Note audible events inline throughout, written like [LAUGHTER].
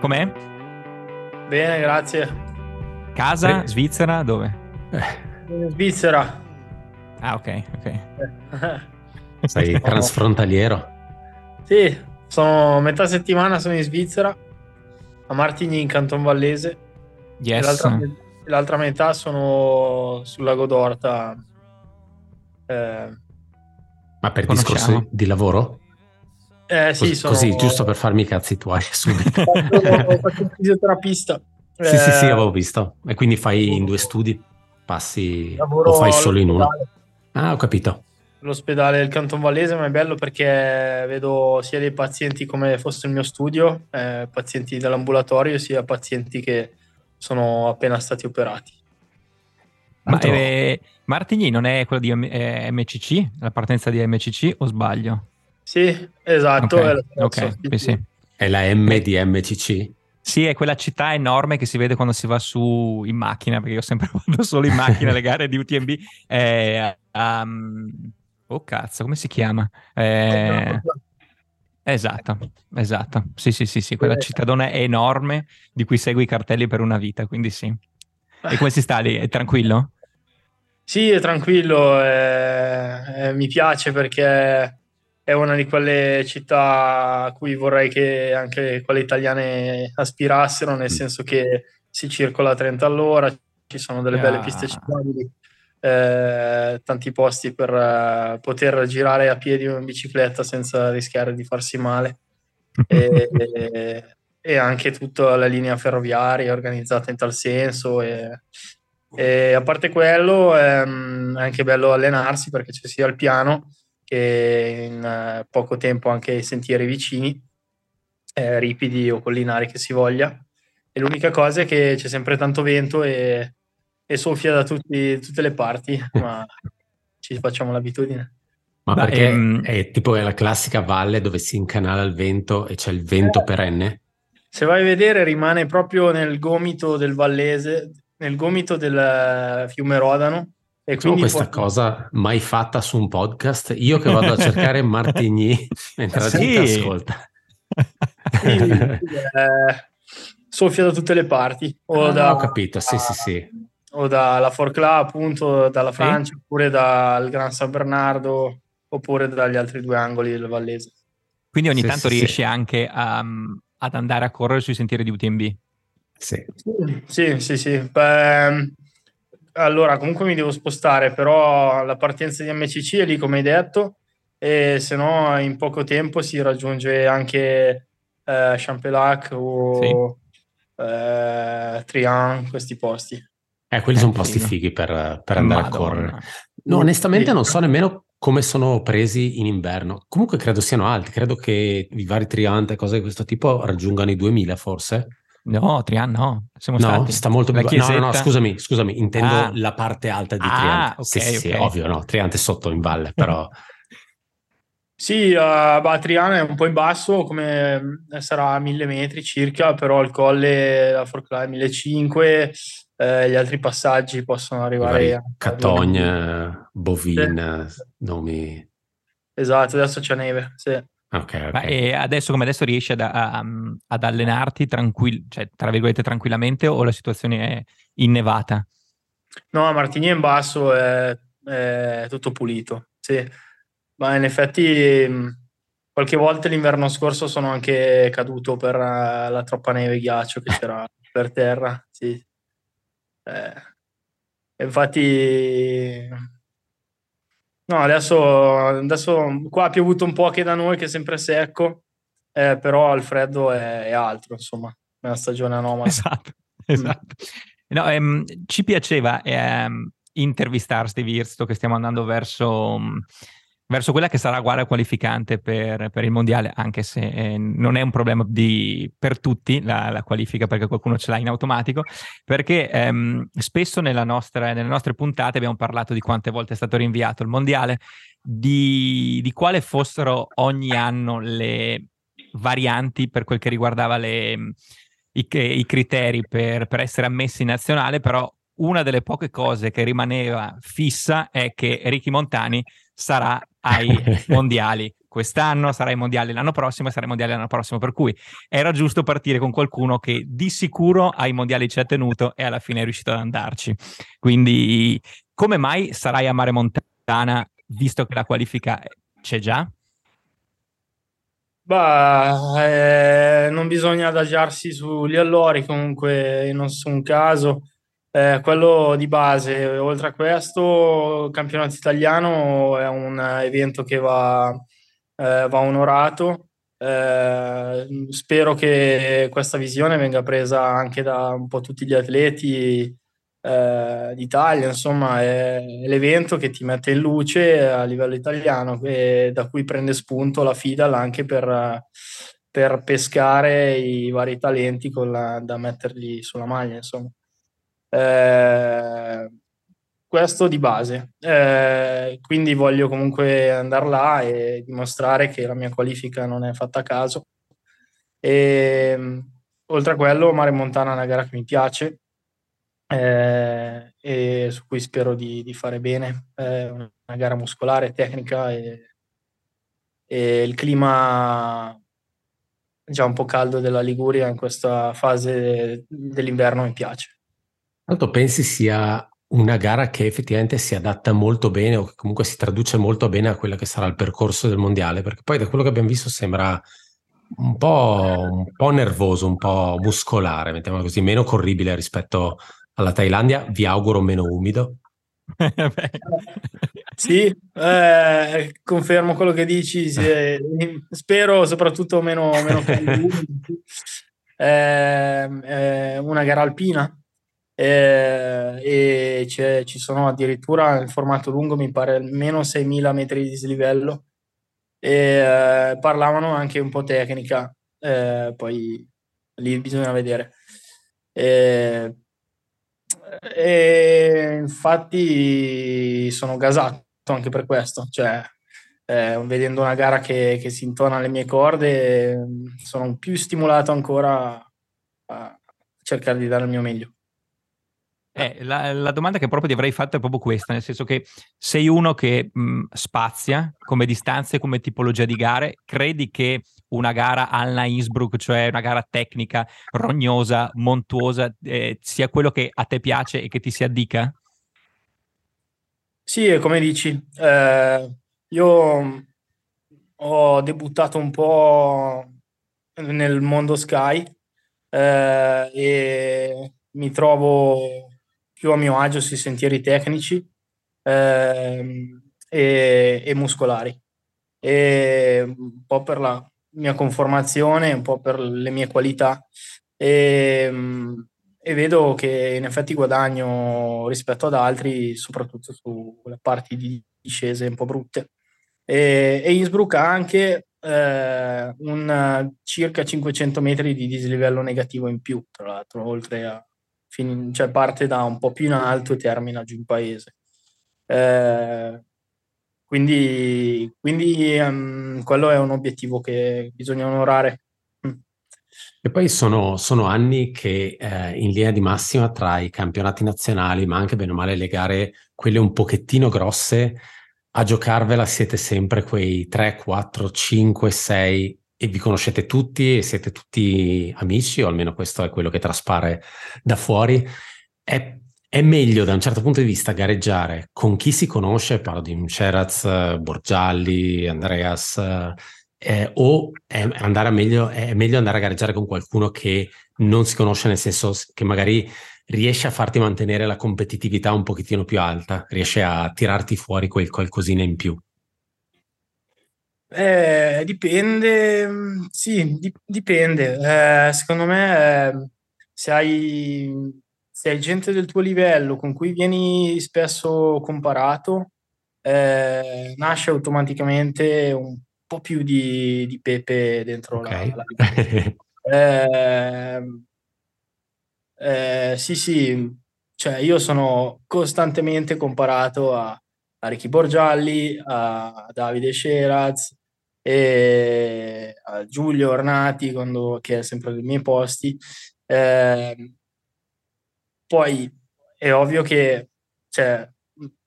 Com'è? Bene, grazie. Casa, Pre- Svizzera, dove? In Svizzera. Ah, ok, ok. [LAUGHS] Sei transfrontaliero? Sì, sono metà settimana sono in Svizzera, a Martigny in Canton Vallese. Yes. L'altra, l'altra, metà sono sul lago d'Orta. Eh, Ma per discorsi di lavoro? Eh, sì, così, sono... così, giusto per farmi i cazzi tuoi [LAUGHS] subito. Faccio un fisioterapista. [LAUGHS] Sì, eh, sì, sì, avevo visto. E quindi fai in due studi? Passi o fai solo in uno? Ah, ho capito l'ospedale del Canton Vallese, ma è bello perché vedo sia dei pazienti come fosse il mio studio, eh, pazienti dell'ambulatorio, sia pazienti che sono appena stati operati. Ma eh, Martigny non è quello di eh, MCC, la partenza di MCC o sbaglio? Sì, esatto. Okay. È, okay. Sì, sì. è la M di MCC? Sì, è quella città enorme che si vede quando si va su in macchina, perché io sempre [LAUGHS] vado solo in macchina alle gare di UTMB. Eh, um, Oh cazzo, come si chiama? Eh... Esatto, esatto. Sì, sì, sì, sì, quella eh. cittadona è enorme di cui segui i cartelli per una vita, quindi sì. E come si sta lì? È tranquillo? Sì, è tranquillo, eh, eh, mi piace perché è una di quelle città a cui vorrei che anche quelle italiane aspirassero, nel mm. senso che si circola a 30 all'ora, ci sono delle yeah. belle piste ciclabili eh, tanti posti per eh, poter girare a piedi o in bicicletta senza rischiare di farsi male. e, [LAUGHS] e, e, anche tutta la linea ferroviaria organizzata in tal senso. E, e a parte quello, ehm, è anche bello allenarsi perché c'è sia il piano che in eh, poco tempo anche i sentieri vicini, eh, ripidi o collinari che si voglia. E l'unica cosa è che c'è sempre tanto vento e e soffia da tutti, tutte le parti, [LAUGHS] ma ci facciamo l'abitudine. Ma Beh, perché ehm, è tipo la classica valle dove si incanala il vento e c'è il vento eh, perenne? Se vai a vedere rimane proprio nel gomito del Vallese, nel gomito del fiume Rodano. E quindi questa può... cosa mai fatta su un podcast? Io che vado a [LAUGHS] cercare Martigny [LAUGHS] mentre la gente ascolta. Sì, eh, soffia da tutte le parti. O ah, da, ho capito, sì, sì, sì o dalla Forclà, appunto, dalla Francia, sì. oppure dal Gran San Bernardo, oppure dagli altri due angoli del Vallese. Quindi ogni sì, tanto sì, riesci anche a, ad andare a correre sui sentieri di UTMB? Sì. Sì, sì, sì. Beh, allora, comunque mi devo spostare, però la partenza di MCC è lì, come hai detto, e se no in poco tempo si raggiunge anche eh, Champelac o eh, Trian, questi posti. Eh, quelli sono posti fighi per, per andare Madonna. a correre. No, onestamente non so nemmeno come sono presi in inverno. Comunque credo siano alti, credo che i vari Triante e cose di questo tipo raggiungano i 2000 forse. No, Trian no, siamo no, stati. sta molto più basso. No, no, no, scusami, scusami, intendo ah. la parte alta di ah, Triante. Okay, sì, sì, okay. ovvio, no, Triante sotto in valle, però... [LAUGHS] Sì, uh, bah, Triana è un po' in basso, come sarà 1000 metri circa, però il colle, la Forclà è 1500, eh, gli altri passaggi possono arrivare a Catogne, Bovin, sì. nomi. Esatto, adesso c'è neve, sì. Okay, okay. Ma e adesso come adesso riesci ad, a, ad allenarti tranquill- cioè, tra virgolette tranquillamente o la situazione è innevata? No, a Martigny in basso è, è, tutto pulito, sì. Ma in effetti qualche volta l'inverno scorso sono anche caduto per uh, la troppa neve e ghiaccio che c'era [LAUGHS] per terra, sì. Eh, infatti, no, adesso, adesso qua ha piovuto un po' anche da noi, che è sempre secco, eh, però il freddo è, è, altro, insomma, è una stagione anomala. Esatto, esatto. Mm. No, ehm, ci piaceva ehm, intervistarti, visto che stiamo andando verso verso quella che sarà gara qualificante per, per il mondiale, anche se eh, non è un problema di, per tutti la, la, qualifica, perché qualcuno ce l'ha in automatico, perché ehm, spesso nostra, nelle nostre puntate abbiamo parlato di quante volte è stato rinviato il mondiale, di, di quale fossero ogni anno le varianti per quel che riguardava le i, i criteri per, per essere ammessi in nazionale, però una delle poche cose che rimaneva fissa è che Ricky Montani sarà ai [LAUGHS] mondiali quest'anno, sarà ai mondiali l'anno prossimo e sarà ai mondiali l'anno prossimo, per cui era giusto partire con qualcuno che di sicuro ai mondiali ci ha tenuto e alla fine è riuscito ad andarci. Quindi come mai sarai a Mare Montana visto che la qualifica c'è già? Bah, eh, non bisogna adagiarsi sugli allori comunque in nessun caso eh, quello di base, oltre a questo, il campionato italiano è un evento che va, eh, va onorato. Eh, spero che questa visione venga presa anche da un po' tutti gli atleti eh, d'Italia. Insomma, è l'evento che ti mette in luce a livello italiano e da cui prende spunto la FIDAL anche per, per pescare i vari talenti la, da metterli sulla maglia. Insomma. Eh, questo di base. Eh, quindi voglio comunque andare là e dimostrare che la mia qualifica non è fatta a caso. E, oltre a quello, Mare Montana è una gara che mi piace eh, e su cui spero di, di fare bene. È una gara muscolare, tecnica e, e il clima già un po' caldo della Liguria in questa fase dell'inverno mi piace. Tanto pensi sia una gara che effettivamente si adatta molto bene o che comunque si traduce molto bene a quello che sarà il percorso del mondiale? Perché poi da quello che abbiamo visto sembra un po', un po nervoso, un po' muscolare, mettiamola così, meno corribile rispetto alla Thailandia. Vi auguro meno umido. [LAUGHS] sì, eh, confermo quello che dici. Sì, [LAUGHS] spero soprattutto meno, meno [LAUGHS] eh, eh, una gara alpina eh, e ci sono addirittura nel formato lungo, mi pare almeno 6.000 metri di dislivello e eh, parlavano anche un po' tecnica, eh, poi lì bisogna vedere. E, e infatti sono gasato anche per questo, cioè eh, vedendo una gara che, che, si intona alle mie corde, sono più stimolato ancora a cercare di dare il mio meglio. Eh, la, la, domanda che proprio ti avrei fatto è proprio questa, nel senso che sei uno che mh, spazia come distanze, come tipologia di gare, credi che una gara alla Innsbruck, cioè una gara tecnica, rognosa, montuosa, eh, sia quello che a te piace e che ti si addica? Sì, come dici, eh, io ho debuttato un po' nel mondo Sky eh, e mi trovo più a mio agio sui sentieri tecnici ehm, e, e, muscolari. E un po' per la mia conformazione, un po' per le mie qualità. E, e vedo che in effetti guadagno rispetto ad altri, soprattutto sulle parti di discese un po' brutte. E, e Innsbruck ha anche eh, un circa 500 metri di dislivello negativo in più, tra l'altro, oltre a, fin- cioè parte da un po' più in alto e termina giù in paese. Eh, quindi, quindi um, quello è un obiettivo che bisogna onorare. Mm. E poi sono, sono anni che eh, in linea di massima tra i campionati nazionali, ma anche bene o male le gare, quelle un pochettino grosse, a giocarvela siete sempre quei 3, 4, 5, 6 e vi conoscete tutti e siete tutti amici, o almeno questo è quello che traspare da fuori, è, è meglio da un certo punto di vista gareggiare con chi si conosce, parlo di Ceraz, Borgialli, Andreas, eh, o è, andare meglio, è meglio andare a gareggiare con qualcuno che non si conosce, nel senso che magari riesce a farti mantenere la competitività un pochettino più alta, riesce a tirarti fuori quel qualcosina in più. Eh, dipende, sì, di- dipende. Eh, secondo me, eh, se hai, se hai gente del tuo livello con cui vieni spesso comparato, eh, nasce automaticamente un po' più di, di pepe dentro okay. la, la ehm, eh, sì, sì, cioè io sono costantemente comparato a, a Ricky Borgialli, a Davide Sheraz, e a Giulio Ornati, quando, che è sempre ai miei posti, Eh, poi è ovvio che cioè,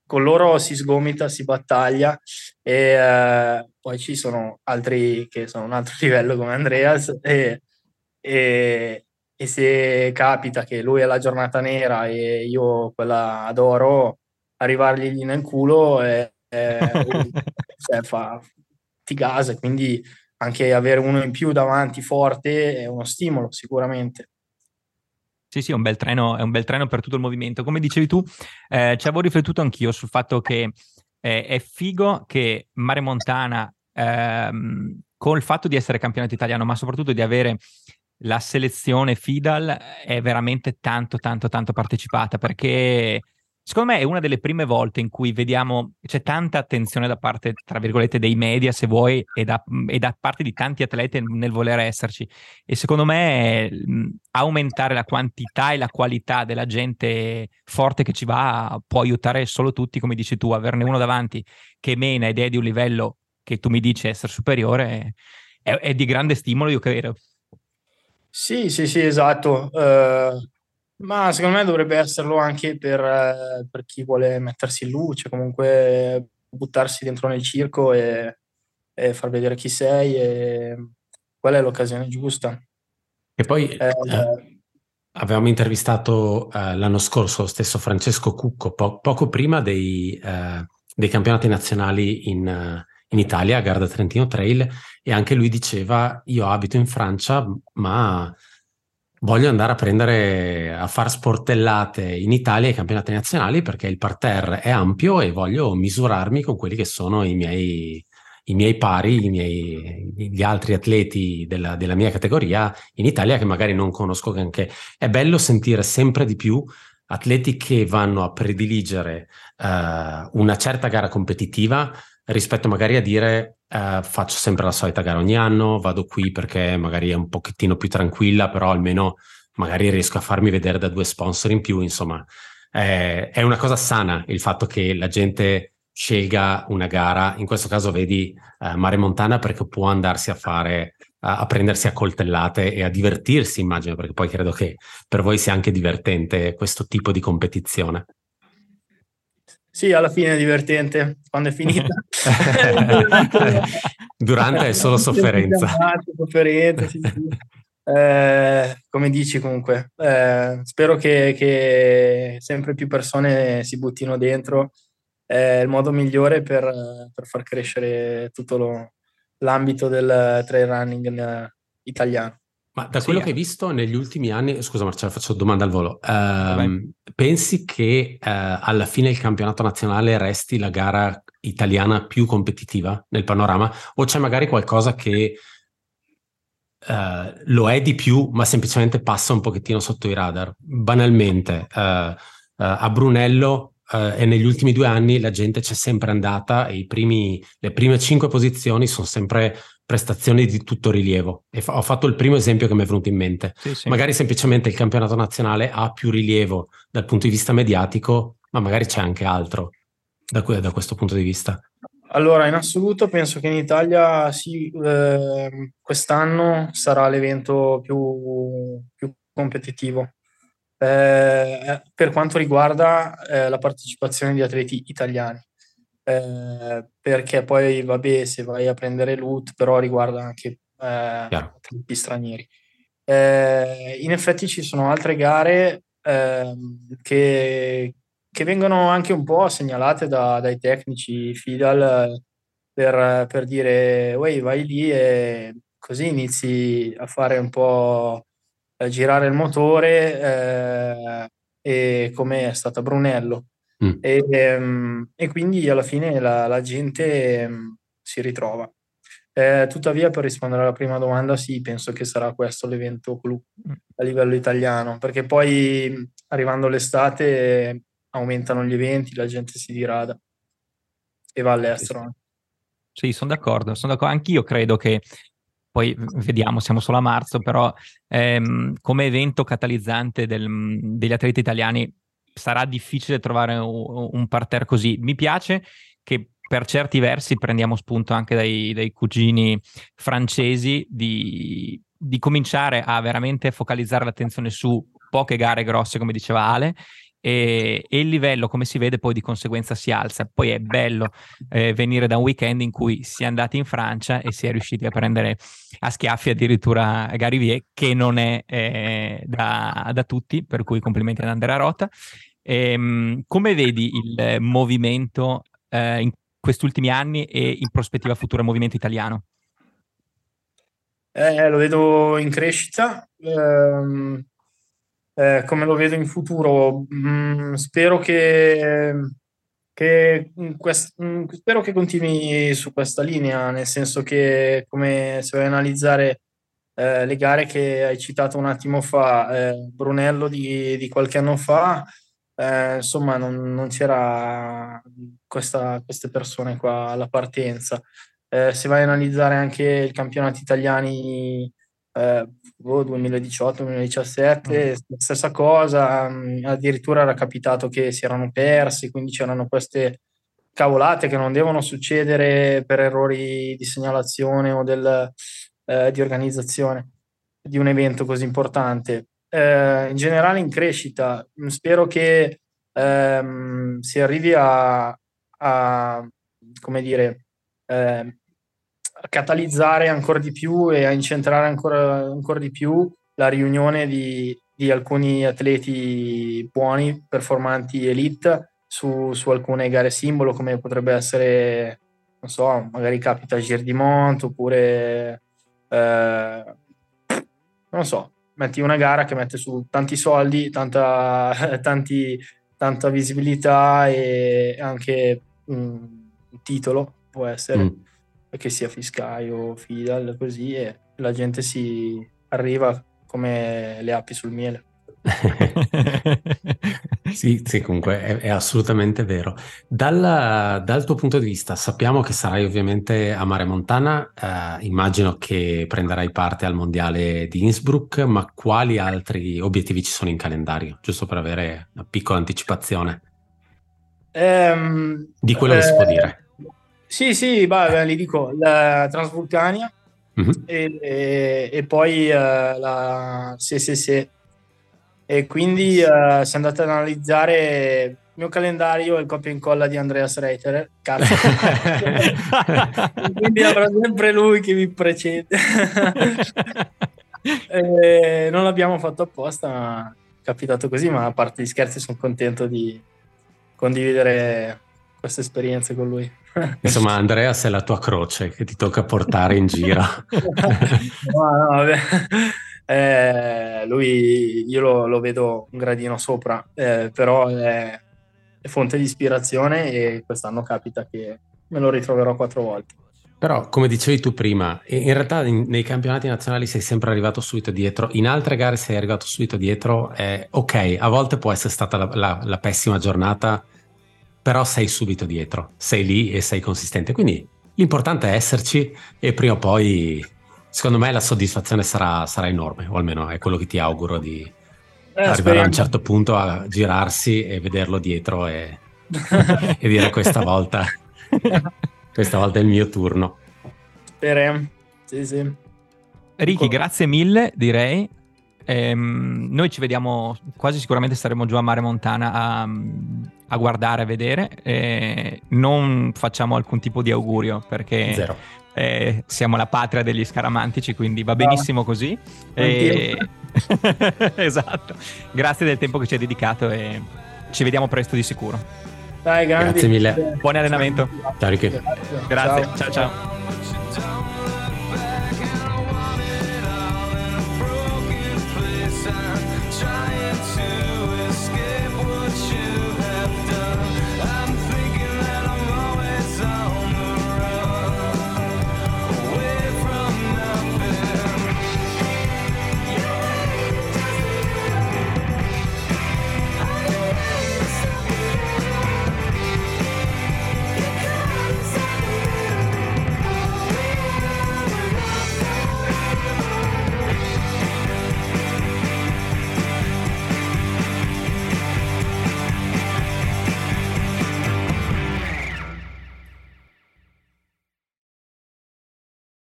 con loro si sgomita, si battaglia e eh, poi ci sono altri che sono un altro [LAUGHS] livello come Andreas e, e, e se capita che lui ha la giornata nera e io quella adoro, arrivargli nel culo e, e [LAUGHS] cioè, fa, ti gasa, quindi anche avere uno in più davanti forte è uno stimolo sicuramente. Sì, sì, è un bel treno, è un bel treno per tutto il movimento. Come dicevi tu, eh, ci avevo riflettuto anch'io sul fatto che eh, è figo che Mare Montana, ehm, col fatto di essere campionato italiano, ma soprattutto di avere la selezione Fidal, è veramente tanto, tanto, tanto partecipata perché Secondo me è una delle prime volte in cui vediamo c'è tanta attenzione da parte, tra virgolette, dei media, se vuoi, e da, e da parte di tanti atleti nel voler esserci. E secondo me aumentare la quantità e la qualità della gente forte che ci va può aiutare solo tutti, come dici tu, averne uno davanti che mena ed è di un livello che tu mi dici essere superiore è, è di grande stimolo, io credo. Sì, sì, sì, esatto. Uh ma secondo me dovrebbe esserlo anche per, eh, per chi vuole mettersi in luce, comunque buttarsi dentro nel circo e, e far vedere chi sei. E qual è l'occasione giusta. E poi eh, eh, avevamo intervistato eh, l'anno scorso lo stesso Francesco Cucco, po- poco prima dei, eh, dei, campionati nazionali in, in Italia, a Garda Trentino Trail, e anche lui diceva: Io abito in Francia, ma voglio andare a prendere a far sportellate in Italia ai campionati nazionali perché il parterre è ampio e voglio misurarmi con quelli che sono i miei, i miei pari, i miei, gli altri atleti della, della, mia categoria in Italia che magari non conosco anche. È bello sentire sempre di più atleti che vanno a prediligere uh, una certa gara competitiva rispetto magari a dire eh, faccio sempre la solita gara ogni anno, vado qui perché magari è un pochettino più tranquilla, però almeno magari riesco a farmi vedere da due sponsor in più, insomma. Eh, è una cosa sana il fatto che la gente scelga una gara, in questo caso vedi eh, Mare Montana perché può andarsi a fare, a, a prendersi a coltellate e a divertirsi, immagino, perché poi credo che per voi sia anche divertente questo tipo di competizione. Sì, alla fine è divertente, quando è finita. [LAUGHS] Durante è solo [LAUGHS] sofferenza. sofferenza sì, sì. Eh, come dici comunque, eh, spero che, che, sempre più persone si buttino dentro. È il modo migliore per, per far crescere tutto lo, l'ambito del trail running eh, italiano. Ma da quello sì. che hai visto negli ultimi anni, scusa Marcello, faccio domanda al volo. Uh, pensi che uh, alla fine il campionato nazionale resti la gara italiana più competitiva nel panorama? O c'è magari qualcosa che uh, lo è di più, ma semplicemente passa un pochettino sotto i radar? Banalmente, a Brunello e negli ultimi due anni la gente c'è sempre andata e primi, le prime cinque posizioni sono sempre prestazioni di tutto rilievo. E fa- ho fatto il primo esempio che mi è venuto in mente. Sì, sì. Magari semplicemente il campionato nazionale ha più rilievo dal punto di vista mediatico, ma magari c'è anche altro da, que- da questo punto di vista. Allora, in assoluto penso che in Italia sì, eh, quest'anno sarà l'evento più, più competitivo. Eh, per quanto riguarda eh, la partecipazione di atleti italiani. Eh, perché poi vabbè se vai a prendere loot però riguarda anche eh, tutti stranieri. Eh, in effetti ci sono altre gare ehm, che, che, vengono anche un po' segnalate da, dai tecnici Fidal per, per dire vai lì e così inizi a fare un po' a girare il motore eh, e come è stata Brunello Mm. E, ehm, e, quindi alla fine la, la gente ehm, si ritrova. Eh, tuttavia, per rispondere alla prima domanda, sì, penso che sarà questo l'evento clou mm. a livello italiano, perché poi arrivando l'estate aumentano gli eventi, la gente si dirada e va all'estero. Sì, sono d'accordo, sono d'accordo. Anch'io credo che poi vediamo, siamo solo a marzo, però ehm, come evento catalizzante del, degli atleti italiani sarà difficile trovare un, parterre così. Mi piace che per certi versi prendiamo spunto anche dai, dai cugini francesi di di cominciare a veramente focalizzare l'attenzione su poche gare grosse, come diceva Ale, e, e, il livello, come si vede, poi di conseguenza si alza. Poi è bello eh, venire da un weekend in cui si è andati in Francia e si è riusciti a prendere a schiaffi addirittura Garivier, che non è eh, da, da, tutti, per cui complimenti ad Andrea Rota. E, ehm, come vedi il movimento eh, in questi ultimi anni e in prospettiva futura movimento italiano? Eh, lo vedo in crescita. Ehm, eh, come lo vedo in futuro. Mm, spero che, che quest, mm, spero che continui su questa linea, nel senso che come se vai a analizzare eh, le gare che hai citato un attimo fa, eh, Brunello di, di, qualche anno fa, eh, insomma non, non c'era questa, queste persone qua alla partenza. Eh, se vai a analizzare anche i campionati italiani eh, 2018-2017, mm. stessa cosa, mm, addirittura era capitato che si erano persi, quindi c'erano queste cavolate che non devono succedere per errori di segnalazione o del, eh, di organizzazione di un evento così importante. Eh, in generale in crescita, mm, spero che ehm, si arrivi a, a come dire, eh, catalizzare ancora di più e a incentrare ancora, ancora di più la riunione di, di, alcuni atleti buoni, performanti elite su, su, alcune gare simbolo come potrebbe essere, non so, magari capita Gir di Mont oppure, eh, non so, metti una gara che mette su tanti soldi, tanta, [LAUGHS] tanti, tanta visibilità e anche un titolo può essere. Mm che sia Fiscai o Fidal, così, e la gente si arriva come le api sul miele. [LAUGHS] sì, sì, comunque è, è assolutamente vero. Dal, dal, tuo punto di vista, sappiamo che sarai ovviamente a Mare Montana, eh, immagino che prenderai parte al mondiale di Innsbruck, ma quali altri obiettivi ci sono in calendario? Giusto per avere una piccola anticipazione um, di quello eh, che si può dire. Sì, sì, beh, li dico, la Transvulcania mm-hmm. e, e, e, poi uh, la SSC. E quindi uh, se andate ad analizzare il mio calendario è il copia e incolla di Andreas Reiter, cazzo. [LAUGHS] quindi avrà sempre lui che vi precede. [LAUGHS] non l'abbiamo fatto apposta, ma è capitato così, ma a parte gli scherzi sono contento di condividere queste esperienze con lui. [LAUGHS] Insomma, Andreas è la tua croce che ti tocca portare in giro. [LAUGHS] no, no, vabbè. Eh, lui io lo, lo, vedo un gradino sopra, eh, però è, è, fonte di ispirazione e quest'anno capita che me lo ritroverò quattro volte. Però, come dicevi tu prima, in realtà nei campionati nazionali sei sempre arrivato subito dietro, in altre gare sei arrivato subito dietro, eh, ok, a volte può essere stata la, la, la pessima giornata, però sei subito dietro, sei lì e sei consistente. Quindi l'importante è esserci e prima o poi, secondo me, la soddisfazione sarà, sarà enorme, o almeno è quello che ti auguro di eh, arrivare speriamo. a un certo punto a girarsi e vederlo dietro e, [LAUGHS] e dire questa volta, questa volta è il mio turno. Speriamo, sì sì. Ricky, grazie mille, direi. Ehm, noi ci vediamo, quasi sicuramente staremo giù a Mare Montana a, a guardare, a vedere. Eh, non facciamo alcun tipo di augurio perché eh, siamo la patria degli scaramantici, quindi va benissimo così. E... [LAUGHS] esatto. Grazie del tempo che ci hai dedicato e ci vediamo presto di sicuro. Dai, Grazie mille. Buon allenamento. Ciao, Ricky. Grazie. ciao. ciao. ciao.